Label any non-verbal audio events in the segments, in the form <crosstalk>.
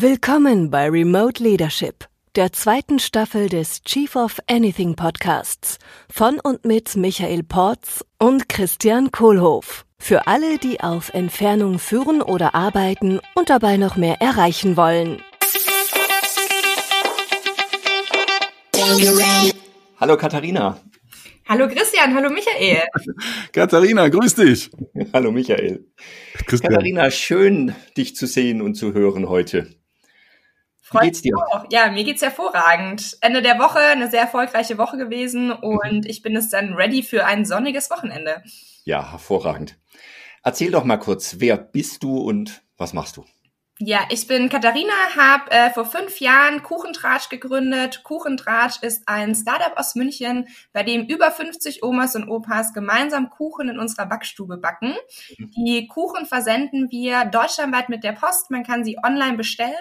Willkommen bei Remote Leadership, der zweiten Staffel des Chief of Anything Podcasts von und mit Michael Porz und Christian Kohlhoff. Für alle, die auf Entfernung führen oder arbeiten und dabei noch mehr erreichen wollen. Hallo Katharina. Hallo Christian, hallo Michael. <laughs> Katharina, grüß dich. Hallo Michael. Christian. Katharina, schön dich zu sehen und zu hören heute. Wie geht's dir? Auch. Ja, mir geht's hervorragend. Ende der Woche, eine sehr erfolgreiche Woche gewesen und ich bin es dann ready für ein sonniges Wochenende. Ja, hervorragend. Erzähl doch mal kurz, wer bist du und was machst du? Ja, ich bin Katharina, habe äh, vor fünf Jahren Kuchentratsch gegründet. Kuchentratsch ist ein Startup aus München, bei dem über 50 Omas und Opas gemeinsam Kuchen in unserer Backstube backen. Mhm. Die Kuchen versenden wir deutschlandweit mit der Post. Man kann sie online bestellen.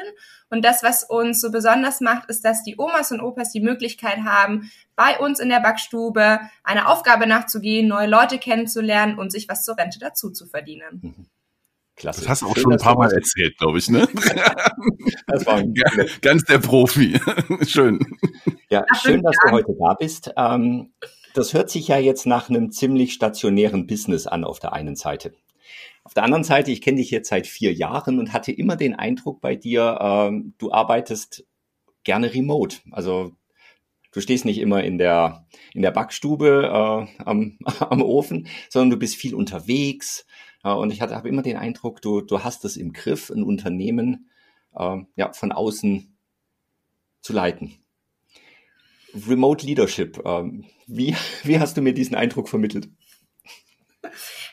Und das, was uns so besonders macht, ist, dass die Omas und Opas die Möglichkeit haben, bei uns in der Backstube eine Aufgabe nachzugehen, neue Leute kennenzulernen und sich was zur Rente dazu zu verdienen. Mhm. Klasse. Das hast du auch Schön, schon ein paar Mal erzählt, glaube ich, ne? <laughs> das war ein ja, ganz der Profi. <laughs> schön. Ja, schön, dass du heute da bist. Ähm, das hört sich ja jetzt nach einem ziemlich stationären Business an auf der einen Seite. Auf der anderen Seite, ich kenne dich jetzt seit vier Jahren und hatte immer den Eindruck bei dir, ähm, du arbeitest gerne remote. Also du stehst nicht immer in der, in der Backstube äh, am, <laughs> am Ofen, sondern du bist viel unterwegs, und ich habe immer den Eindruck, du, du hast es im Griff, ein Unternehmen äh, ja, von außen zu leiten. Remote Leadership, äh, wie, <laughs> wie hast du mir diesen Eindruck vermittelt?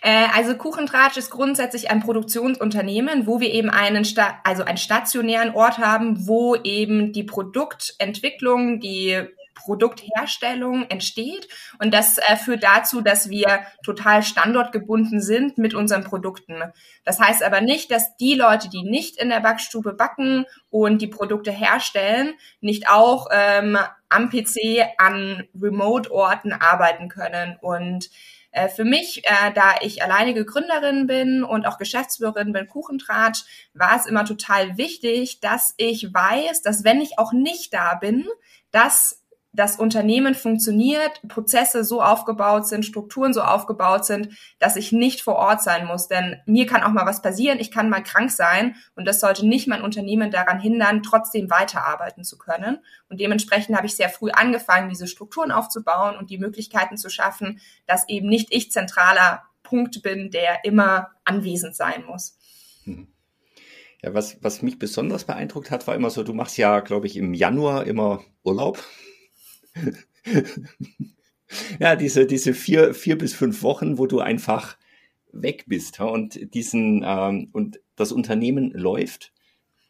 Äh, also Kuchentratsch ist grundsätzlich ein Produktionsunternehmen, wo wir eben einen, Sta also einen stationären Ort haben, wo eben die Produktentwicklung, die Produktherstellung entsteht. Und das äh, führt dazu, dass wir total standortgebunden sind mit unseren Produkten. Das heißt aber nicht, dass die Leute, die nicht in der Backstube backen und die Produkte herstellen, nicht auch ähm, am PC an Remote-Orten arbeiten können. Und äh, für mich, äh, da ich alleinige Gründerin bin und auch Geschäftsführerin bin Kuchentratsch, war es immer total wichtig, dass ich weiß, dass wenn ich auch nicht da bin, dass das Unternehmen funktioniert, Prozesse so aufgebaut sind, Strukturen so aufgebaut sind, dass ich nicht vor Ort sein muss. Denn mir kann auch mal was passieren, ich kann mal krank sein und das sollte nicht mein Unternehmen daran hindern, trotzdem weiterarbeiten zu können. Und dementsprechend habe ich sehr früh angefangen, diese Strukturen aufzubauen und die Möglichkeiten zu schaffen, dass eben nicht ich zentraler Punkt bin, der immer anwesend sein muss. Hm. Ja, was, was mich besonders beeindruckt hat, war immer so, du machst ja, glaube ich, im Januar immer Urlaub. <laughs> ja, diese, diese vier, vier bis fünf Wochen, wo du einfach weg bist und diesen ähm, und das Unternehmen läuft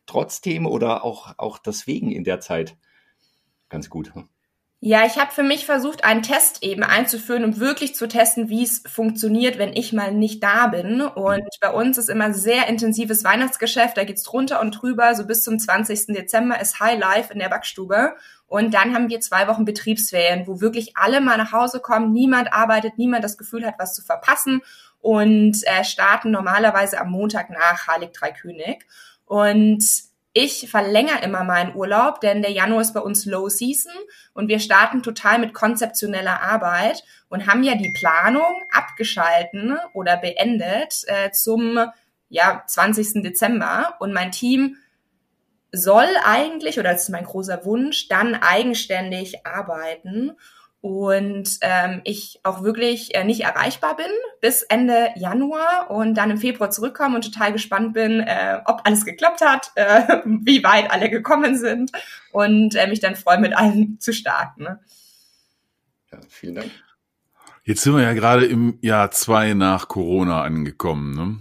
trotzdem oder auch, auch deswegen in der Zeit ganz gut. Ja, ich habe für mich versucht, einen Test eben einzuführen, um wirklich zu testen, wie es funktioniert, wenn ich mal nicht da bin. Und bei uns ist immer sehr intensives Weihnachtsgeschäft, da geht's drunter und drüber. So bis zum 20. Dezember ist High Life in der Backstube. Und dann haben wir zwei Wochen Betriebsferien, wo wirklich alle mal nach Hause kommen, niemand arbeitet, niemand das Gefühl hat, was zu verpassen und äh, starten normalerweise am Montag nach Heilig Drei König. Und ich verlängere immer meinen Urlaub, denn der Januar ist bei uns Low Season und wir starten total mit konzeptioneller Arbeit und haben ja die Planung abgeschalten oder beendet äh, zum ja, 20. Dezember und mein Team soll eigentlich, oder das ist mein großer Wunsch, dann eigenständig arbeiten und ähm, ich auch wirklich äh, nicht erreichbar bin bis Ende Januar und dann im Februar zurückkomme und total gespannt bin, äh, ob alles geklappt hat, äh, <laughs> wie weit alle gekommen sind und äh, mich dann freue, mit allen zu starten. Ne? Ja, vielen Dank. Jetzt sind wir ja gerade im Jahr zwei nach Corona angekommen. Ne?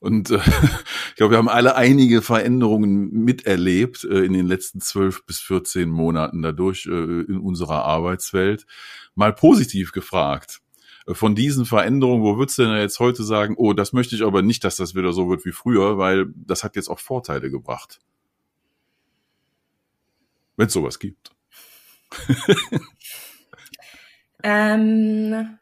Und äh, <laughs> ich glaube, wir haben alle einige Veränderungen miterlebt äh, in den letzten zwölf bis 14 Monaten dadurch äh, in unserer Arbeitswelt. Mal positiv gefragt. Äh, von diesen Veränderungen, wo würdest du denn jetzt heute sagen, oh, das möchte ich aber nicht, dass das wieder so wird wie früher, weil das hat jetzt auch Vorteile gebracht. Wenn es sowas gibt. <laughs> ähm,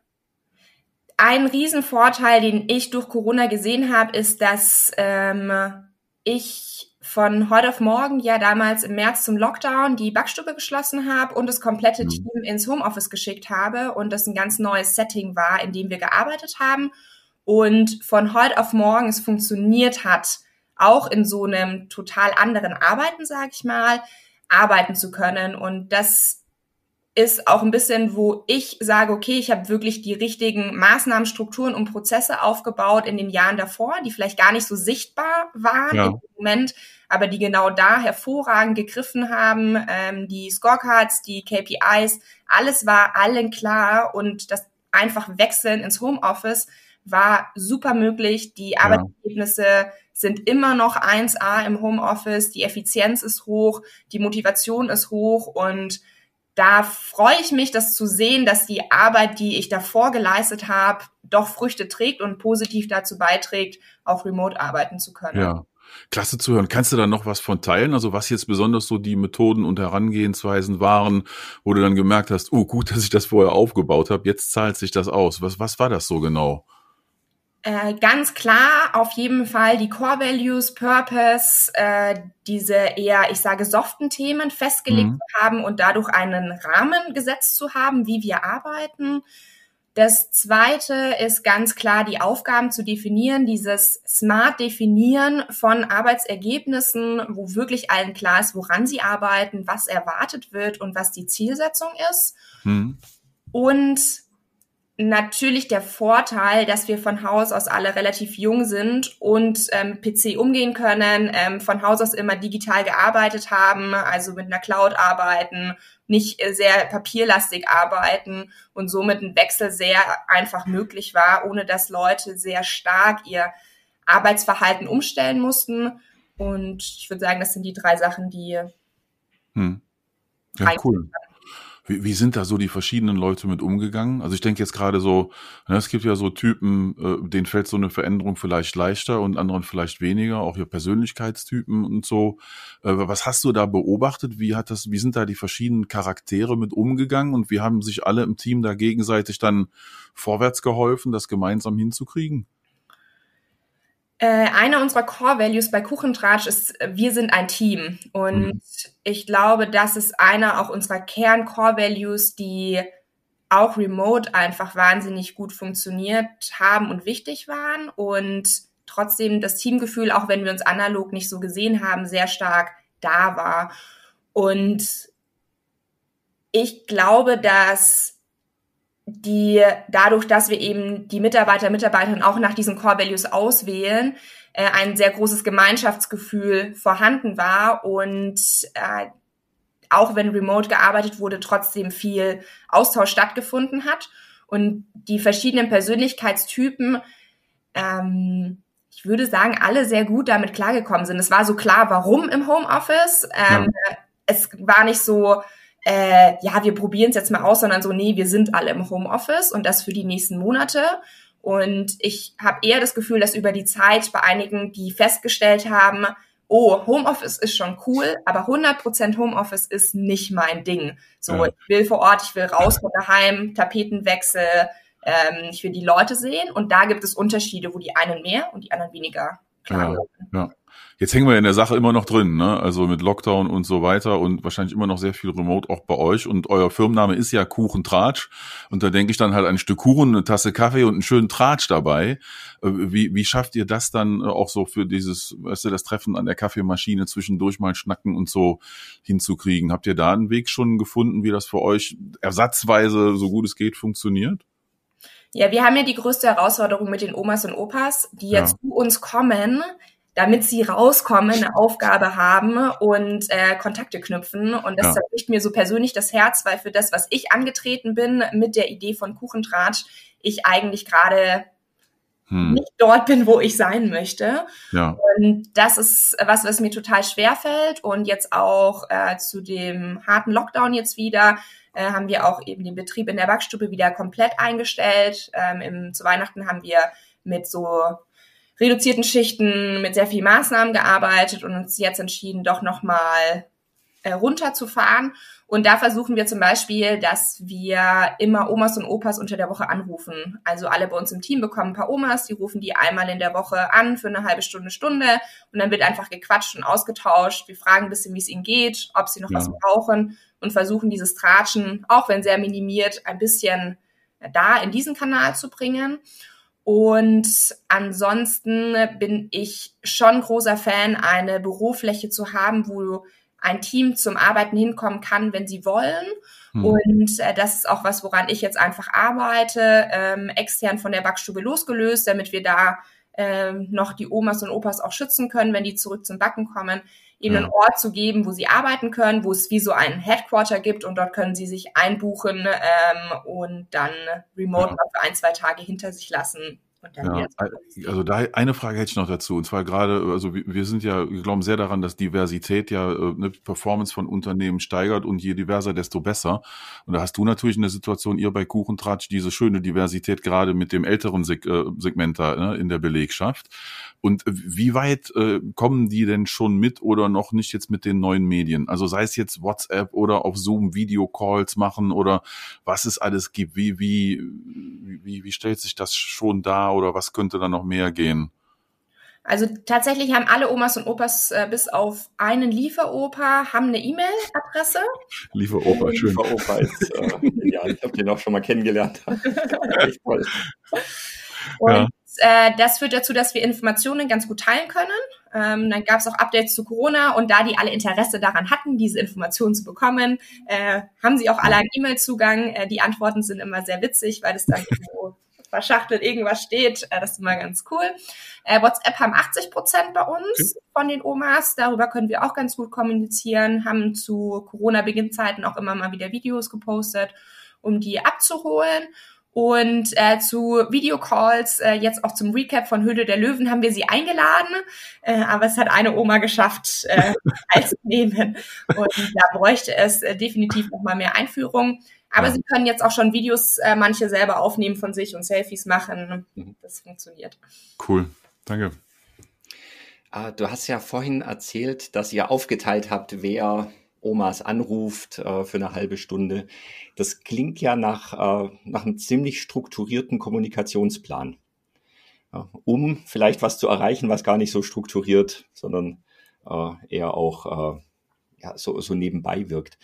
ein Riesenvorteil, den ich durch Corona gesehen habe, ist, dass ähm, ich von heute auf morgen ja damals im März zum Lockdown die Backstube geschlossen habe und das komplette mhm. Team ins Homeoffice geschickt habe und das ein ganz neues Setting war, in dem wir gearbeitet haben und von heute auf morgen es funktioniert hat, auch in so einem total anderen Arbeiten, sage ich mal, arbeiten zu können und das ist auch ein bisschen, wo ich sage, okay, ich habe wirklich die richtigen Maßnahmen, Strukturen und Prozesse aufgebaut in den Jahren davor, die vielleicht gar nicht so sichtbar waren ja. im Moment, aber die genau da hervorragend gegriffen haben. Ähm, die Scorecards, die KPIs, alles war allen klar und das einfach Wechseln ins Homeoffice war super möglich. Die ja. Arbeitsergebnisse sind immer noch 1A im Homeoffice, die Effizienz ist hoch, die Motivation ist hoch und da freue ich mich, das zu sehen, dass die Arbeit, die ich davor geleistet habe, doch Früchte trägt und positiv dazu beiträgt, auch remote arbeiten zu können. Ja. Klasse zu hören. Kannst du da noch was von teilen? Also was jetzt besonders so die Methoden und Herangehensweisen waren, wo du dann gemerkt hast, oh gut, <laughs> dass ich das vorher aufgebaut habe, jetzt zahlt sich das aus. Was, was war das so genau? Äh, ganz klar auf jeden Fall die Core Values, Purpose, äh, diese eher, ich sage, soften Themen festgelegt mhm. zu haben und dadurch einen Rahmen gesetzt zu haben, wie wir arbeiten. Das zweite ist ganz klar, die Aufgaben zu definieren, dieses smart definieren von Arbeitsergebnissen, wo wirklich allen klar ist, woran sie arbeiten, was erwartet wird und was die Zielsetzung ist. Mhm. Und natürlich der Vorteil, dass wir von Haus aus alle relativ jung sind und ähm, PC umgehen können, ähm, von Haus aus immer digital gearbeitet haben, also mit einer Cloud arbeiten, nicht sehr papierlastig arbeiten und somit ein Wechsel sehr einfach möglich war, ohne dass Leute sehr stark ihr Arbeitsverhalten umstellen mussten. Und ich würde sagen, das sind die drei Sachen, die hm. Ja, cool. Wie, wie sind da so die verschiedenen Leute mit umgegangen? Also ich denke jetzt gerade so, ne, es gibt ja so Typen, äh, denen fällt so eine Veränderung vielleicht leichter und anderen vielleicht weniger, auch hier Persönlichkeitstypen und so. Äh, was hast du da beobachtet? Wie hat das, wie sind da die verschiedenen Charaktere mit umgegangen und wie haben sich alle im Team da gegenseitig dann vorwärts geholfen, das gemeinsam hinzukriegen? Äh, einer unserer Core Values bei Kuchentratsch ist, wir sind ein Team. Und mhm. ich glaube, das ist einer auch unserer Kern Core Values, die auch remote einfach wahnsinnig gut funktioniert haben und wichtig waren und trotzdem das Teamgefühl, auch wenn wir uns analog nicht so gesehen haben, sehr stark da war. Und ich glaube, dass die dadurch, dass wir eben die Mitarbeiter, Mitarbeiterinnen auch nach diesen Core Values auswählen, äh, ein sehr großes Gemeinschaftsgefühl vorhanden war und äh, auch wenn remote gearbeitet wurde, trotzdem viel Austausch stattgefunden hat und die verschiedenen Persönlichkeitstypen, ähm, ich würde sagen, alle sehr gut damit klargekommen sind. Es war so klar, warum im Homeoffice. Ähm, ja. Es war nicht so, äh, ja, wir probieren es jetzt mal aus, sondern so, nee, wir sind alle im Homeoffice und das für die nächsten Monate. Und ich habe eher das Gefühl, dass über die Zeit bei einigen, die festgestellt haben, oh, Homeoffice ist schon cool, aber 100% Homeoffice ist nicht mein Ding. So, ja. ich will vor Ort, ich will raus von daheim, Tapetenwechsel, ähm, ich will die Leute sehen und da gibt es Unterschiede, wo die einen mehr und die anderen weniger klar ja, ja. Jetzt hängen wir in der Sache immer noch drin, ne? Also mit Lockdown und so weiter und wahrscheinlich immer noch sehr viel Remote auch bei euch. Und euer Firmenname ist ja Kuchen Tratsch. Und da denke ich dann halt ein Stück Kuchen, eine Tasse Kaffee und einen schönen Tratsch dabei. Äh, wie, wie schafft ihr das dann auch so für dieses, weißt du, das Treffen an der Kaffeemaschine zwischendurch mal schnacken und so hinzukriegen? Habt ihr da einen Weg schon gefunden, wie das für euch ersatzweise, so gut es geht, funktioniert? Ja, wir haben ja die größte Herausforderung mit den Omas und Opas, die jetzt ja. zu uns kommen, damit sie rauskommen, eine Aufgabe haben und äh, Kontakte knüpfen. Und das ja. zerbricht mir so persönlich das Herz, weil für das, was ich angetreten bin mit der Idee von Kuchentratsch, ich eigentlich gerade hm. nicht dort bin, wo ich sein möchte. Ja. Und das ist was, was mir total schwer fällt. Und jetzt auch äh, zu dem harten Lockdown jetzt wieder äh, haben wir auch eben den Betrieb in der Backstube wieder komplett eingestellt. Ähm, im, zu Weihnachten haben wir mit so reduzierten Schichten mit sehr vielen Maßnahmen gearbeitet und uns jetzt entschieden, doch nochmal äh, runterzufahren. Und da versuchen wir zum Beispiel, dass wir immer Omas und Opas unter der Woche anrufen. Also alle bei uns im Team bekommen ein paar Omas, die rufen die einmal in der Woche an für eine halbe Stunde, Stunde. Und dann wird einfach gequatscht und ausgetauscht. Wir fragen ein bisschen, wie es ihnen geht, ob sie noch ja. was brauchen und versuchen dieses Tratschen, auch wenn sehr minimiert, ein bisschen da in diesen Kanal zu bringen. Und ansonsten bin ich schon großer Fan, eine Bürofläche zu haben, wo ein Team zum Arbeiten hinkommen kann, wenn sie wollen. Hm. Und äh, das ist auch was, woran ich jetzt einfach arbeite, ähm, extern von der Backstube losgelöst, damit wir da ähm, noch die Omas und Opas auch schützen können, wenn die zurück zum Backen kommen, ihnen einen Ort zu geben, wo sie arbeiten können, wo es wie so ein Headquarter gibt und dort können sie sich einbuchen ähm, und dann remote ja. mal für ein, zwei Tage hinter sich lassen ja, also da eine Frage hätte ich noch dazu. Und zwar gerade, also wir sind ja, wir glauben sehr daran, dass Diversität ja eine äh, Performance von Unternehmen steigert und je diverser, desto besser. Und da hast du natürlich eine Situation, ihr bei Kuchentratsch, diese schöne Diversität gerade mit dem älteren Seg äh, Segment da ne, in der Belegschaft. Und wie weit äh, kommen die denn schon mit oder noch nicht jetzt mit den neuen Medien? Also sei es jetzt WhatsApp oder auf Zoom Videocalls machen oder was es alles gibt. Wie, wie, wie, wie stellt sich das schon dar oder was könnte da noch mehr gehen? Also tatsächlich haben alle Omas und Opas äh, bis auf einen Lieferopa haben eine E-Mail-Adresse. Lieferopa, schön. Lieferopa ist, äh, <laughs> ja, ich habe den auch schon mal kennengelernt. <laughs> Echt toll. Und ja äh, das führt dazu, dass wir Informationen ganz gut teilen können. Ähm, dann gab es auch Updates zu Corona und da die alle Interesse daran hatten, diese Informationen zu bekommen, äh, haben sie auch alle einen E-Mail-Zugang. Äh, die Antworten sind immer sehr witzig, weil es dann irgendwo <laughs> verschachtelt irgendwas steht. Äh, das ist immer ganz cool. Äh, WhatsApp haben 80 Prozent bei uns okay. von den Omas. Darüber können wir auch ganz gut kommunizieren. Haben zu Corona-Beginnzeiten auch immer mal wieder Videos gepostet, um die abzuholen. Und äh, zu Videocalls, äh, jetzt auch zum Recap von Höhle der Löwen, haben wir sie eingeladen. Äh, aber es hat eine Oma geschafft, äh, <laughs> teilzunehmen. Und da bräuchte es äh, definitiv nochmal mehr Einführung. Aber ja. sie können jetzt auch schon Videos, äh, manche selber aufnehmen von sich und Selfies machen. Mhm. Das funktioniert. Cool, danke. Ah, du hast ja vorhin erzählt, dass ihr aufgeteilt habt, wer Omas anruft äh, für eine halbe Stunde. Das klingt ja nach, äh, nach einem ziemlich strukturierten Kommunikationsplan. Ja, um vielleicht was zu erreichen, was gar nicht so strukturiert, sondern äh, eher auch äh, ja, so, so nebenbei wirkt.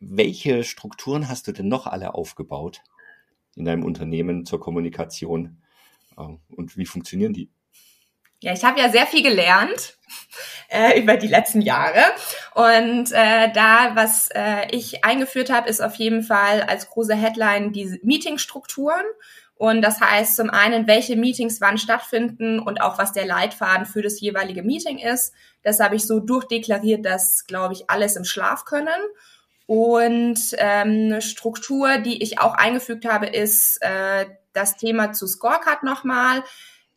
Welche Strukturen hast du denn noch alle aufgebaut in deinem Unternehmen zur Kommunikation? Äh, und wie funktionieren die? Ja, ich habe ja sehr viel gelernt <laughs> äh, über die letzten Jahre. Und äh, da, was äh, ich eingeführt habe, ist auf jeden Fall als große Headline die Meetingstrukturen. Und das heißt zum einen, welche Meetings wann stattfinden und auch was der Leitfaden für das jeweilige Meeting ist. Das habe ich so durchdeklariert, dass, glaube ich, alles im Schlaf können. Und ähm, Struktur, die ich auch eingefügt habe, ist äh, das Thema zu Scorecard nochmal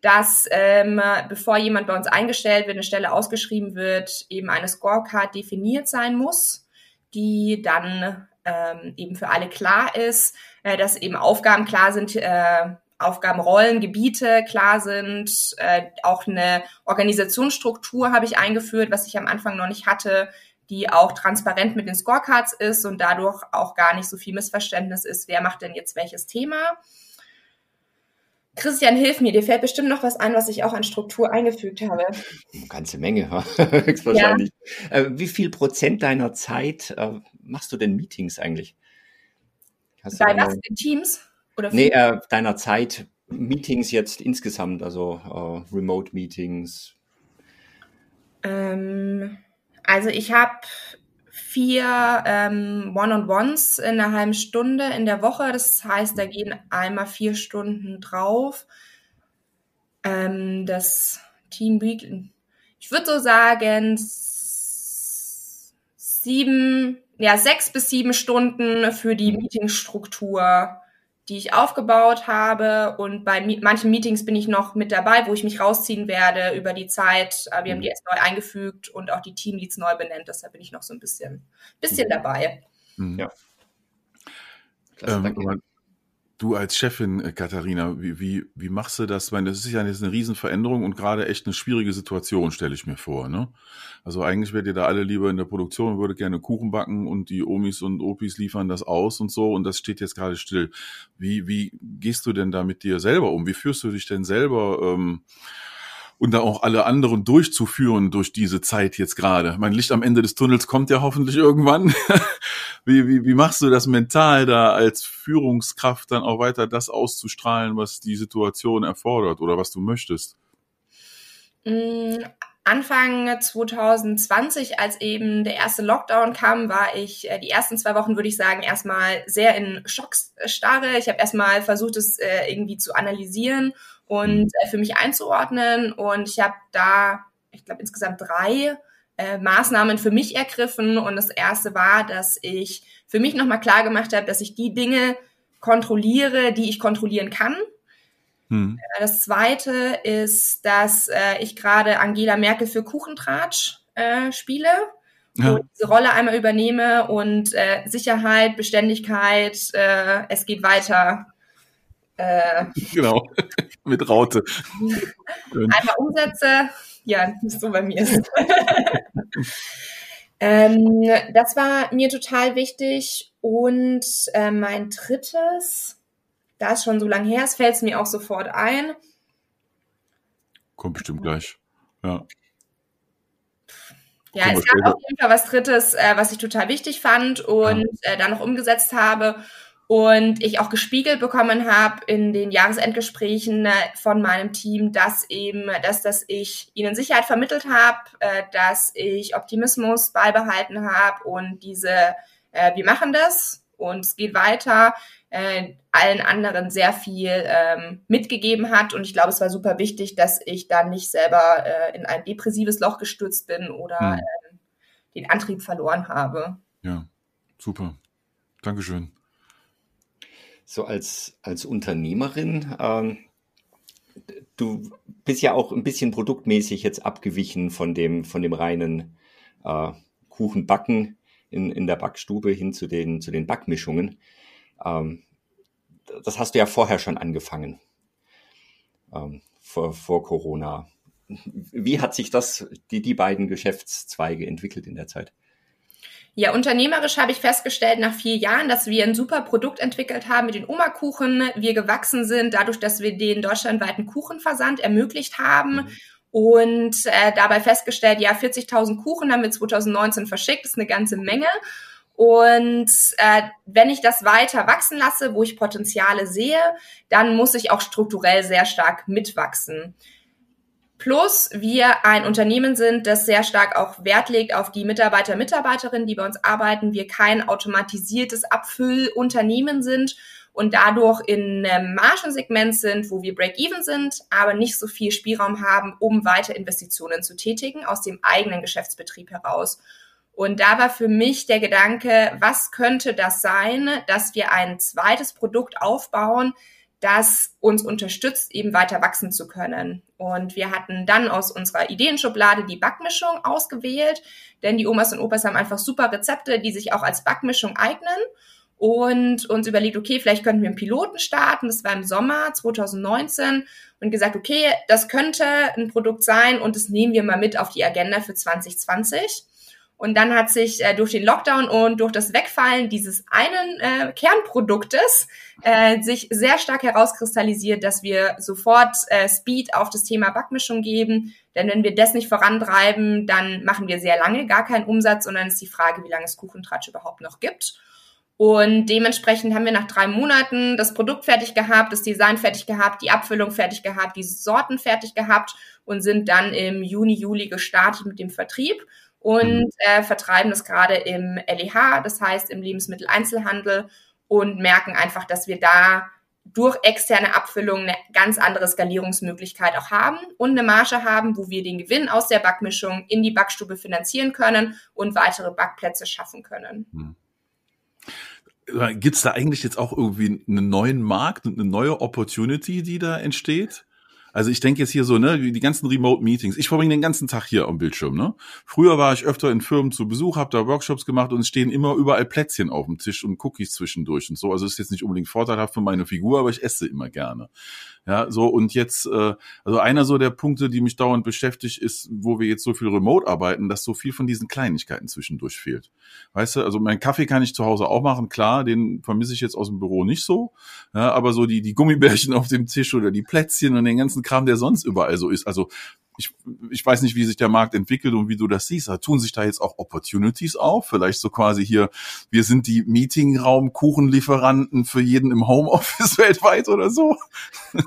dass ähm, bevor jemand bei uns eingestellt wird, eine Stelle ausgeschrieben wird, eben eine Scorecard definiert sein muss, die dann ähm, eben für alle klar ist, äh, dass eben Aufgaben klar sind, äh, Aufgabenrollen, Gebiete klar sind, äh, auch eine Organisationsstruktur habe ich eingeführt, was ich am Anfang noch nicht hatte, die auch transparent mit den Scorecards ist und dadurch auch gar nicht so viel Missverständnis ist, wer macht denn jetzt welches Thema. Christian, hilf mir, dir fällt bestimmt noch was ein, was ich auch an Struktur eingefügt habe. Eine ganze Menge, <laughs> höchstwahrscheinlich. Ja. Äh, wie viel Prozent deiner Zeit äh, machst du denn Meetings eigentlich? Hast Bei was? In Teams? Oder nee, äh, deiner Zeit Meetings jetzt insgesamt, also äh, Remote-Meetings. Ähm, also ich habe vier ähm, One-on-Ones in einer halben Stunde in der Woche. Das heißt, da gehen einmal vier Stunden drauf. Ähm, das Team Week, ich würde so sagen, sieben, ja, sechs bis sieben Stunden für die Meetingstruktur die ich aufgebaut habe. Und bei manchen Meetings bin ich noch mit dabei, wo ich mich rausziehen werde über die Zeit. Äh, wir haben mhm. die jetzt neu eingefügt und auch die Teamleads neu benannt. Deshalb bin ich noch so ein bisschen, bisschen mhm. dabei. Mhm. Ja. Klasse, ähm, Du als Chefin, äh, Katharina, wie, wie, wie machst du das? Ich meine, das ist ja jetzt eine Riesenveränderung und gerade echt eine schwierige Situation, stelle ich mir vor. Ne? Also eigentlich wärt ihr da alle lieber in der Produktion und würde gerne Kuchen backen und die Omis und Opis liefern das aus und so und das steht jetzt gerade still. Wie, wie gehst du denn da mit dir selber um? Wie führst du dich denn selber ähm, und da auch alle anderen durchzuführen durch diese Zeit jetzt gerade. Mein Licht am Ende des Tunnels kommt ja hoffentlich irgendwann. <laughs> wie, wie, wie machst du das mental da als Führungskraft dann auch weiter das auszustrahlen, was die Situation erfordert oder was du möchtest? Anfang 2020, als eben der erste Lockdown kam, war ich äh, die ersten zwei Wochen, würde ich sagen, erstmal sehr in Schockstarre. Ich habe erstmal versucht, es äh, irgendwie zu analysieren und äh, für mich einzuordnen. Und ich habe da, ich glaube, insgesamt drei äh, Maßnahmen für mich ergriffen. Und das erste war, dass ich für mich nochmal klar gemacht habe, dass ich die Dinge kontrolliere, die ich kontrollieren kann. Hm. Äh, das zweite ist, dass äh, ich gerade Angela Merkel für Kuchentratsch äh, spiele ja. und diese Rolle einmal übernehme und äh, Sicherheit, Beständigkeit, äh, es geht weiter äh, genau, <laughs> mit Raute. <laughs> Einmal Umsätze, ja, so bei mir ist. <laughs> ähm, das war mir total wichtig. Und äh, mein drittes, da ist schon so lange her, es fällt es mir auch sofort ein. Kommt bestimmt gleich. Ja. Ja, es gab auf jeden Fall was Drittes, äh, was ich total wichtig fand und ja. äh, dann noch umgesetzt habe und ich auch gespiegelt bekommen habe in den Jahresendgesprächen äh, von meinem Team, dass eben, dass, dass ich ihnen Sicherheit vermittelt habe, äh, dass ich Optimismus beibehalten habe und diese, äh, wir machen das und es geht weiter, äh, allen anderen sehr viel ähm, mitgegeben hat. Und ich glaube, es war super wichtig, dass ich dann nicht selber äh, in ein depressives Loch gestürzt bin oder hm. äh, den Antrieb verloren habe. Ja, super. Dankeschön so als, als Unternehmerin, ähm, du bist ja auch ein bisschen produktmäßig jetzt abgewichen von dem, von dem reinen äh, Kuchenbacken in, in der Backstube hin zu den, zu den Backmischungen. Ähm, das hast du ja vorher schon angefangen, ähm, vor, vor Corona. Wie hat sich das, die, die beiden Geschäftszweige entwickelt in der Zeit? Ja, unternehmerisch habe ich festgestellt nach vier Jahren, dass wir ein super Produkt entwickelt haben mit den Oma-Kuchen. Wir gewachsen sind dadurch, dass wir den deutschlandweiten Kuchenversand ermöglicht haben. Mhm. Und äh, dabei festgestellt, ja, 40.000 Kuchen haben wir 2019 verschickt, das ist eine ganze Menge. Und äh, wenn ich das weiter wachsen lasse, wo ich Potenziale sehe, dann muss ich auch strukturell sehr stark mitwachsen. Plus wir ein Unternehmen sind, das sehr stark auch Wert legt auf die Mitarbeiter, Mitarbeiterinnen, die bei uns arbeiten. Wir kein automatisiertes Abfüllunternehmen sind und dadurch in einem Margensegment sind, wo wir Break-Even sind, aber nicht so viel Spielraum haben, um weiter Investitionen zu tätigen aus dem eigenen Geschäftsbetrieb heraus. Und da war für mich der Gedanke, was könnte das sein, dass wir ein zweites Produkt aufbauen, das uns unterstützt, eben weiter wachsen zu können. Und wir hatten dann aus unserer Ideenschublade die Backmischung ausgewählt, denn die Omas und Opas haben einfach super Rezepte, die sich auch als Backmischung eignen. Und uns überlegt, okay, vielleicht könnten wir einen Piloten starten. Das war im Sommer 2019 und gesagt, okay, das könnte ein Produkt sein und das nehmen wir mal mit auf die Agenda für 2020. Und dann hat sich äh, durch den Lockdown und durch das Wegfallen dieses einen äh, Kernproduktes äh, sich sehr stark herauskristallisiert, dass wir sofort äh, Speed auf das Thema Backmischung geben. Denn wenn wir das nicht vorantreiben, dann machen wir sehr lange gar keinen Umsatz, sondern ist die Frage, wie lange es Kuchentratsch überhaupt noch gibt. Und dementsprechend haben wir nach drei Monaten das Produkt fertig gehabt, das Design fertig gehabt, die Abfüllung fertig gehabt, die Sorten fertig gehabt und sind dann im Juni, Juli gestartet mit dem Vertrieb und mhm. äh, vertreiben das gerade im LEH, das heißt im Lebensmitteleinzelhandel und merken einfach, dass wir da durch externe Abfüllung eine ganz andere Skalierungsmöglichkeit auch haben und eine Marge haben, wo wir den Gewinn aus der Backmischung in die Backstube finanzieren können und weitere Backplätze schaffen können. Mhm. Gibt es da eigentlich jetzt auch irgendwie einen neuen Markt und eine neue Opportunity, die da entsteht? Also ich denke jetzt hier so, ne, die ganzen Remote-Meetings. Ich verbringe den ganzen Tag hier am Bildschirm, ne? Früher war ich öfter in Firmen zu Besuch, habe da Workshops gemacht und es stehen immer überall Plätzchen auf dem Tisch und Cookies zwischendurch und so. Also ist jetzt nicht unbedingt vorteilhaft für meine Figur, aber ich esse immer gerne. Ja, so und jetzt, äh, also einer so der Punkte, die mich dauernd beschäftigt, ist, wo wir jetzt so viel remote arbeiten, dass so viel von diesen Kleinigkeiten zwischendurch fehlt. Weißt du, also mein Kaffee kann ich zu Hause auch machen, klar, den vermisse ich jetzt aus dem Büro nicht so, ja, aber so die, die Gummibärchen <laughs> auf dem Tisch oder die Plätzchen und den ganzen Kram, der sonst überall so ist, also ich, ich weiß nicht, wie sich der Markt entwickelt und wie du das siehst. Aber tun sich da jetzt auch Opportunities auf? Vielleicht so quasi hier, wir sind die Meetingraum-Kuchenlieferanten für jeden im Homeoffice <laughs> weltweit oder so? <laughs>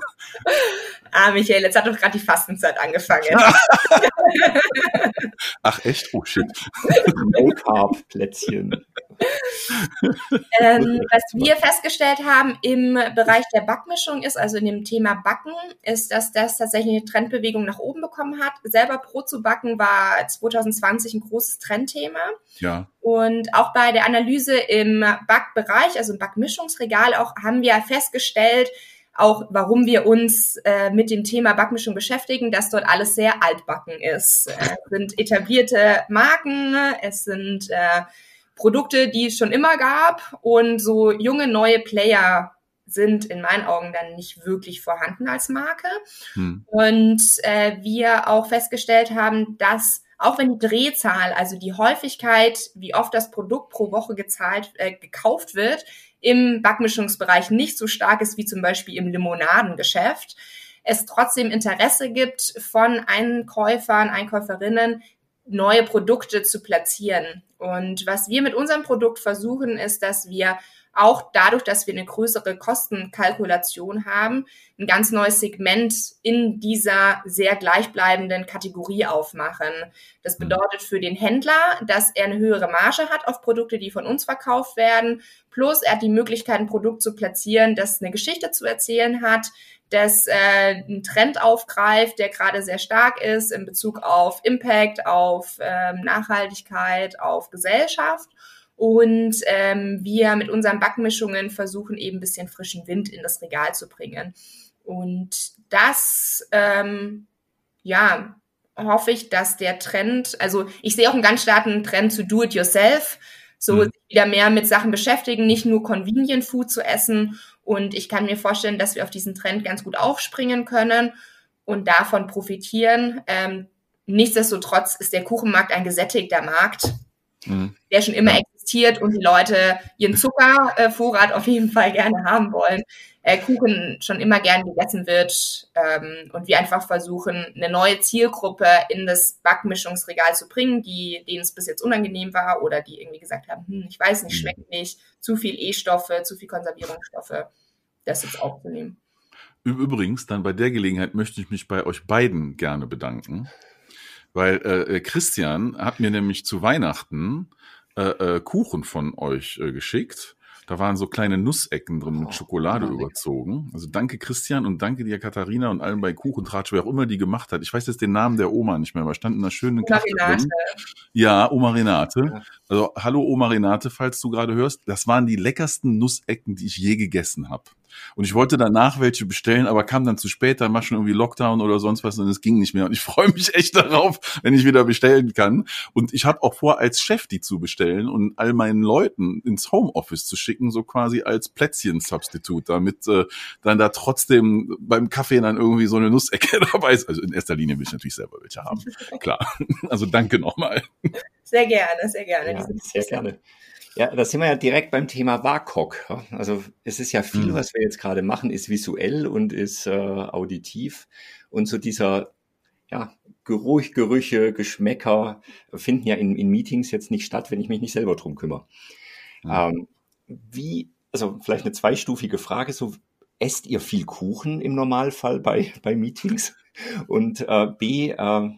Ah, Michael, jetzt hat doch gerade die Fastenzeit angefangen. <laughs> Ach echt? Oh shit. No-Carb-Plätzchen. Ähm, was wir festgestellt haben im Bereich der Backmischung ist, also in dem Thema Backen, ist, dass das tatsächlich eine Trendbewegung nach oben bekommen hat. Selber Brot zu backen war 2020 ein großes Trendthema. Ja. Und auch bei der Analyse im Backbereich, also im Backmischungsregal, auch haben wir festgestellt, auch warum wir uns äh, mit dem Thema Backmischung beschäftigen, dass dort alles sehr altbacken ist. Es sind etablierte Marken, es sind äh, Produkte, die es schon immer gab und so junge neue Player sind in meinen Augen dann nicht wirklich vorhanden als Marke. Hm. Und äh, wir auch festgestellt haben, dass auch wenn die Drehzahl, also die Häufigkeit, wie oft das Produkt pro Woche gezahlt, äh, gekauft wird, im Backmischungsbereich nicht so stark ist wie zum Beispiel im Limonadengeschäft, es trotzdem Interesse gibt von Einkäufern, Einkäuferinnen, neue Produkte zu platzieren. Und was wir mit unserem Produkt versuchen, ist, dass wir auch dadurch, dass wir eine größere Kostenkalkulation haben, ein ganz neues Segment in dieser sehr gleichbleibenden Kategorie aufmachen. Das mhm. bedeutet für den Händler, dass er eine höhere Marge hat auf Produkte, die von uns verkauft werden, plus er hat die Möglichkeit, ein Produkt zu platzieren, das eine Geschichte zu erzählen hat, das äh, einen Trend aufgreift, der gerade sehr stark ist in Bezug auf Impact, auf ähm, Nachhaltigkeit, auf Gesellschaft und ähm, wir mit unseren Backmischungen versuchen eben ein bisschen frischen Wind in das Regal zu bringen. Und das, ähm, ja, hoffe ich, dass der Trend, also ich sehe auch einen ganz starken Trend zu Do-it-yourself, so mhm. wieder mehr mit Sachen beschäftigen, nicht nur Convenient Food zu essen. Und ich kann mir vorstellen, dass wir auf diesen Trend ganz gut aufspringen können und davon profitieren. Ähm, nichtsdestotrotz ist der Kuchenmarkt ein gesättigter Markt, mhm. der schon immer existiert und die Leute ihren Zuckervorrat auf jeden Fall gerne haben wollen, äh, Kuchen schon immer gern gegessen wird ähm, und wir einfach versuchen, eine neue Zielgruppe in das Backmischungsregal zu bringen, die denen es bis jetzt unangenehm war oder die irgendwie gesagt haben, hm, ich weiß nicht, schmeckt nicht, zu viel E-Stoffe, zu viel Konservierungsstoffe, das jetzt aufzunehmen. Übrigens, dann bei der Gelegenheit möchte ich mich bei euch beiden gerne bedanken, weil äh, Christian hat mir nämlich zu Weihnachten äh, äh, Kuchen von euch äh, geschickt. Da waren so kleine Nussecken drin mit oh, Schokolade oh, überzogen. Also danke Christian und danke dir Katharina und allen bei Kuchentratsch, wer auch immer die gemacht hat. Ich weiß jetzt den Namen der Oma nicht mehr, aber stand in einer schönen Oma Renate. Ja, Oma Renate. Also hallo Oma Renate, falls du gerade hörst. Das waren die leckersten Nussecken, die ich je gegessen habe. Und ich wollte danach welche bestellen, aber kam dann zu spät, dann war schon irgendwie Lockdown oder sonst was und es ging nicht mehr. Und ich <laughs> freue mich echt darauf, wenn ich wieder bestellen kann. Und ich habe auch vor, als Chef die zu bestellen und all meinen Leuten ins Homeoffice zu schicken, so quasi als Plätzchen-Substitut, damit äh, dann da trotzdem beim Kaffee dann irgendwie so eine Nussecke <laughs> dabei ist. Also in erster Linie will ich natürlich selber welche haben. Klar. <laughs> Also danke nochmal. Sehr gerne, sehr gerne. Ja, sehr gerne. Ja, da sind wir ja direkt beim Thema WAKOK. Also es ist ja viel, mhm. was wir jetzt gerade machen, ist visuell und ist äh, auditiv. Und so dieser ja, Geruch, Gerüche, Geschmäcker finden ja in, in Meetings jetzt nicht statt, wenn ich mich nicht selber drum kümmere. Mhm. Ähm, wie, also vielleicht eine zweistufige Frage, so esst ihr viel Kuchen im Normalfall bei, bei Meetings? Und äh, B, äh,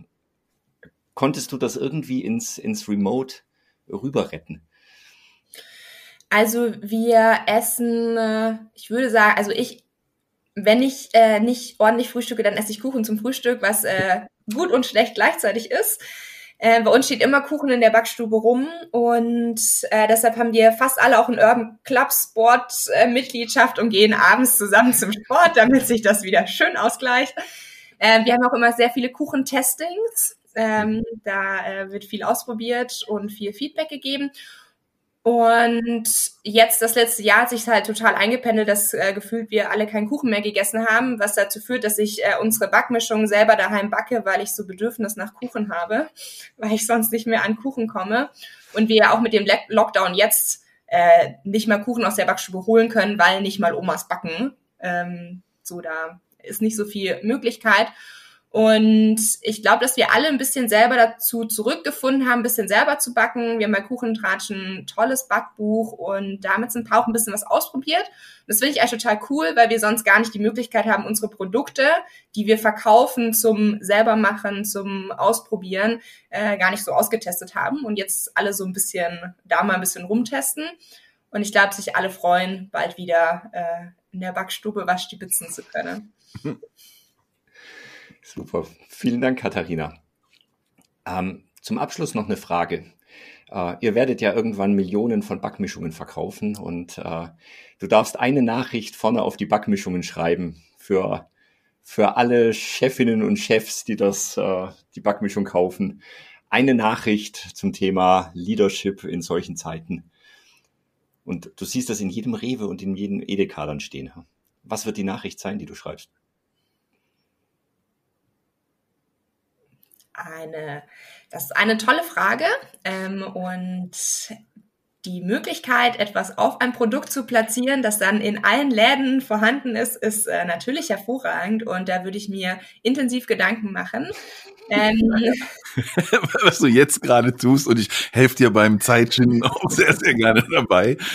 konntest du das irgendwie ins, ins Remote rüber retten? Also wir essen, äh, ich würde sagen, also ich, wenn ich äh, nicht ordentlich frühstücke, dann esse ich Kuchen zum Frühstück, was äh, gut und schlecht gleichzeitig ist. Äh, bei uns steht immer Kuchen in der Backstube rum und äh, deshalb haben wir fast alle auch einen Urban Club Sport äh, Mitgliedschaft und gehen abends zusammen zum Sport, damit sich das wieder schön ausgleicht. Äh, wir haben auch immer sehr viele Kuchentestings. Ähm, da äh, wird viel ausprobiert und viel Feedback gegeben. Und jetzt, das letzte Jahr, hat sich halt total eingependelt, dass äh, gefühlt wir alle keinen Kuchen mehr gegessen haben, was dazu führt, dass ich äh, unsere Backmischung selber daheim backe, weil ich so Bedürfnis nach Kuchen habe, <laughs> weil ich sonst nicht mehr an Kuchen komme. Und wir auch mit dem Lockdown jetzt äh, nicht mal Kuchen aus der Backstube holen können, weil nicht mal Omas backen. Ähm, so, da ist nicht so viel Möglichkeit. Und ich glaube, dass wir alle ein bisschen selber dazu zurückgefunden haben, ein bisschen selber zu backen. Wir haben bei Kuchentratsch ein tolles Backbuch und damit sind auch ein bisschen was ausprobiert. Das finde ich eigentlich total cool, weil wir sonst gar nicht die Möglichkeit haben, unsere Produkte, die wir verkaufen zum selbermachen, zum Ausprobieren, äh, gar nicht so ausgetestet haben und jetzt alle so ein bisschen da mal ein bisschen rumtesten. Und ich glaube, sich alle freuen, bald wieder äh, in der Backstube was stibitzen zu können. <laughs> Super. Vielen Dank, Katharina. Ähm, zum Abschluss noch eine Frage. Äh, ihr werdet ja irgendwann Millionen von Backmischungen verkaufen und äh, du darfst eine Nachricht vorne auf die Backmischungen schreiben für, für alle Chefinnen und Chefs, die das, äh, die Backmischung kaufen. Eine Nachricht zum Thema Leadership in solchen Zeiten. Und du siehst das in jedem Rewe und in jedem Edeka dann stehen. Was wird die Nachricht sein, die du schreibst? Eine, das ist eine tolle Frage ähm, und die Möglichkeit, etwas auf ein Produkt zu platzieren, das dann in allen Läden vorhanden ist, ist äh, natürlich hervorragend und da würde ich mir intensiv Gedanken machen. Ähm, <laughs> Was du jetzt gerade tust und ich helfe dir beim Zeitschinden <laughs> auch sehr, sehr gerne dabei. <laughs>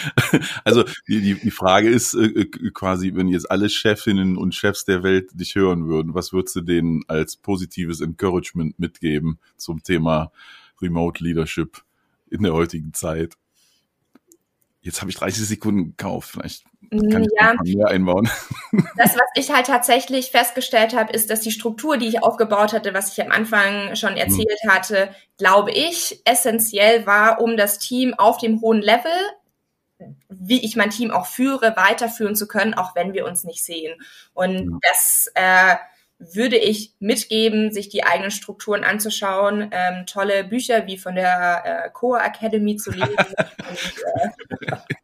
Also die, die, die Frage ist äh, äh, quasi, wenn jetzt alle Chefinnen und Chefs der Welt dich hören würden, was würdest du denen als positives Encouragement mitgeben zum Thema Remote Leadership in der heutigen Zeit? Jetzt habe ich 30 Sekunden gekauft. Vielleicht kann ich ja, mehr einbauen. <laughs> Das, was ich halt tatsächlich festgestellt habe, ist, dass die Struktur, die ich aufgebaut hatte, was ich am Anfang schon erzählt hm. hatte, glaube ich, essentiell war, um das Team auf dem hohen Level wie ich mein Team auch führe, weiterführen zu können, auch wenn wir uns nicht sehen. Und ja. das äh, würde ich mitgeben, sich die eigenen Strukturen anzuschauen, ähm, tolle Bücher wie von der äh, Core Academy zu lesen <laughs> und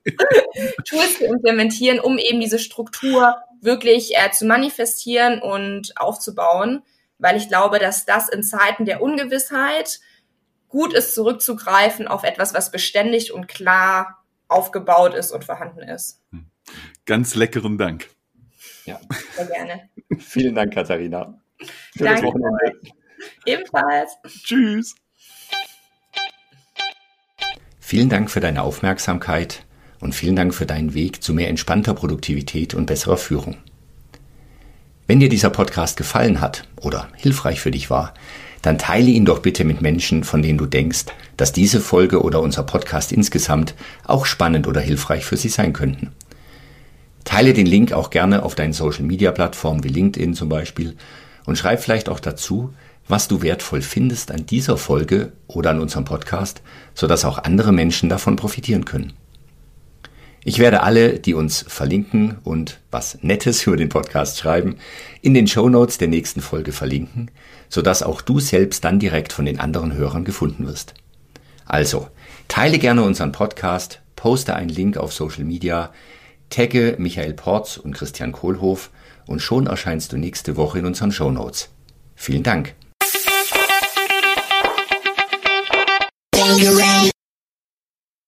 äh, <laughs> Tools zu implementieren, um eben diese Struktur wirklich äh, zu manifestieren und aufzubauen, weil ich glaube, dass das in Zeiten der Ungewissheit gut ist, zurückzugreifen auf etwas, was beständig und klar aufgebaut ist und vorhanden ist. Ganz leckeren Dank. Ja. Sehr gerne. <laughs> Vielen Dank, Katharina. Schönes Danke. Wochenende. Ebenfalls. Tschüss. Vielen Dank für deine Aufmerksamkeit und vielen Dank für deinen Weg zu mehr entspannter Produktivität und besserer Führung. Wenn dir dieser Podcast gefallen hat oder hilfreich für dich war, dann teile ihn doch bitte mit Menschen, von denen du denkst, dass diese Folge oder unser Podcast insgesamt auch spannend oder hilfreich für sie sein könnten. Teile den Link auch gerne auf deinen Social-Media-Plattformen wie LinkedIn zum Beispiel und schreib vielleicht auch dazu, was du wertvoll findest an dieser Folge oder an unserem Podcast, sodass auch andere Menschen davon profitieren können. Ich werde alle, die uns verlinken und was Nettes über den Podcast schreiben, in den Show Notes der nächsten Folge verlinken, sodass auch du selbst dann direkt von den anderen Hörern gefunden wirst. Also, teile gerne unseren Podcast, poste einen Link auf Social Media, Tagge Michael Porz und Christian Kohlhoff und schon erscheinst du nächste Woche in unseren Show Notes. Vielen Dank.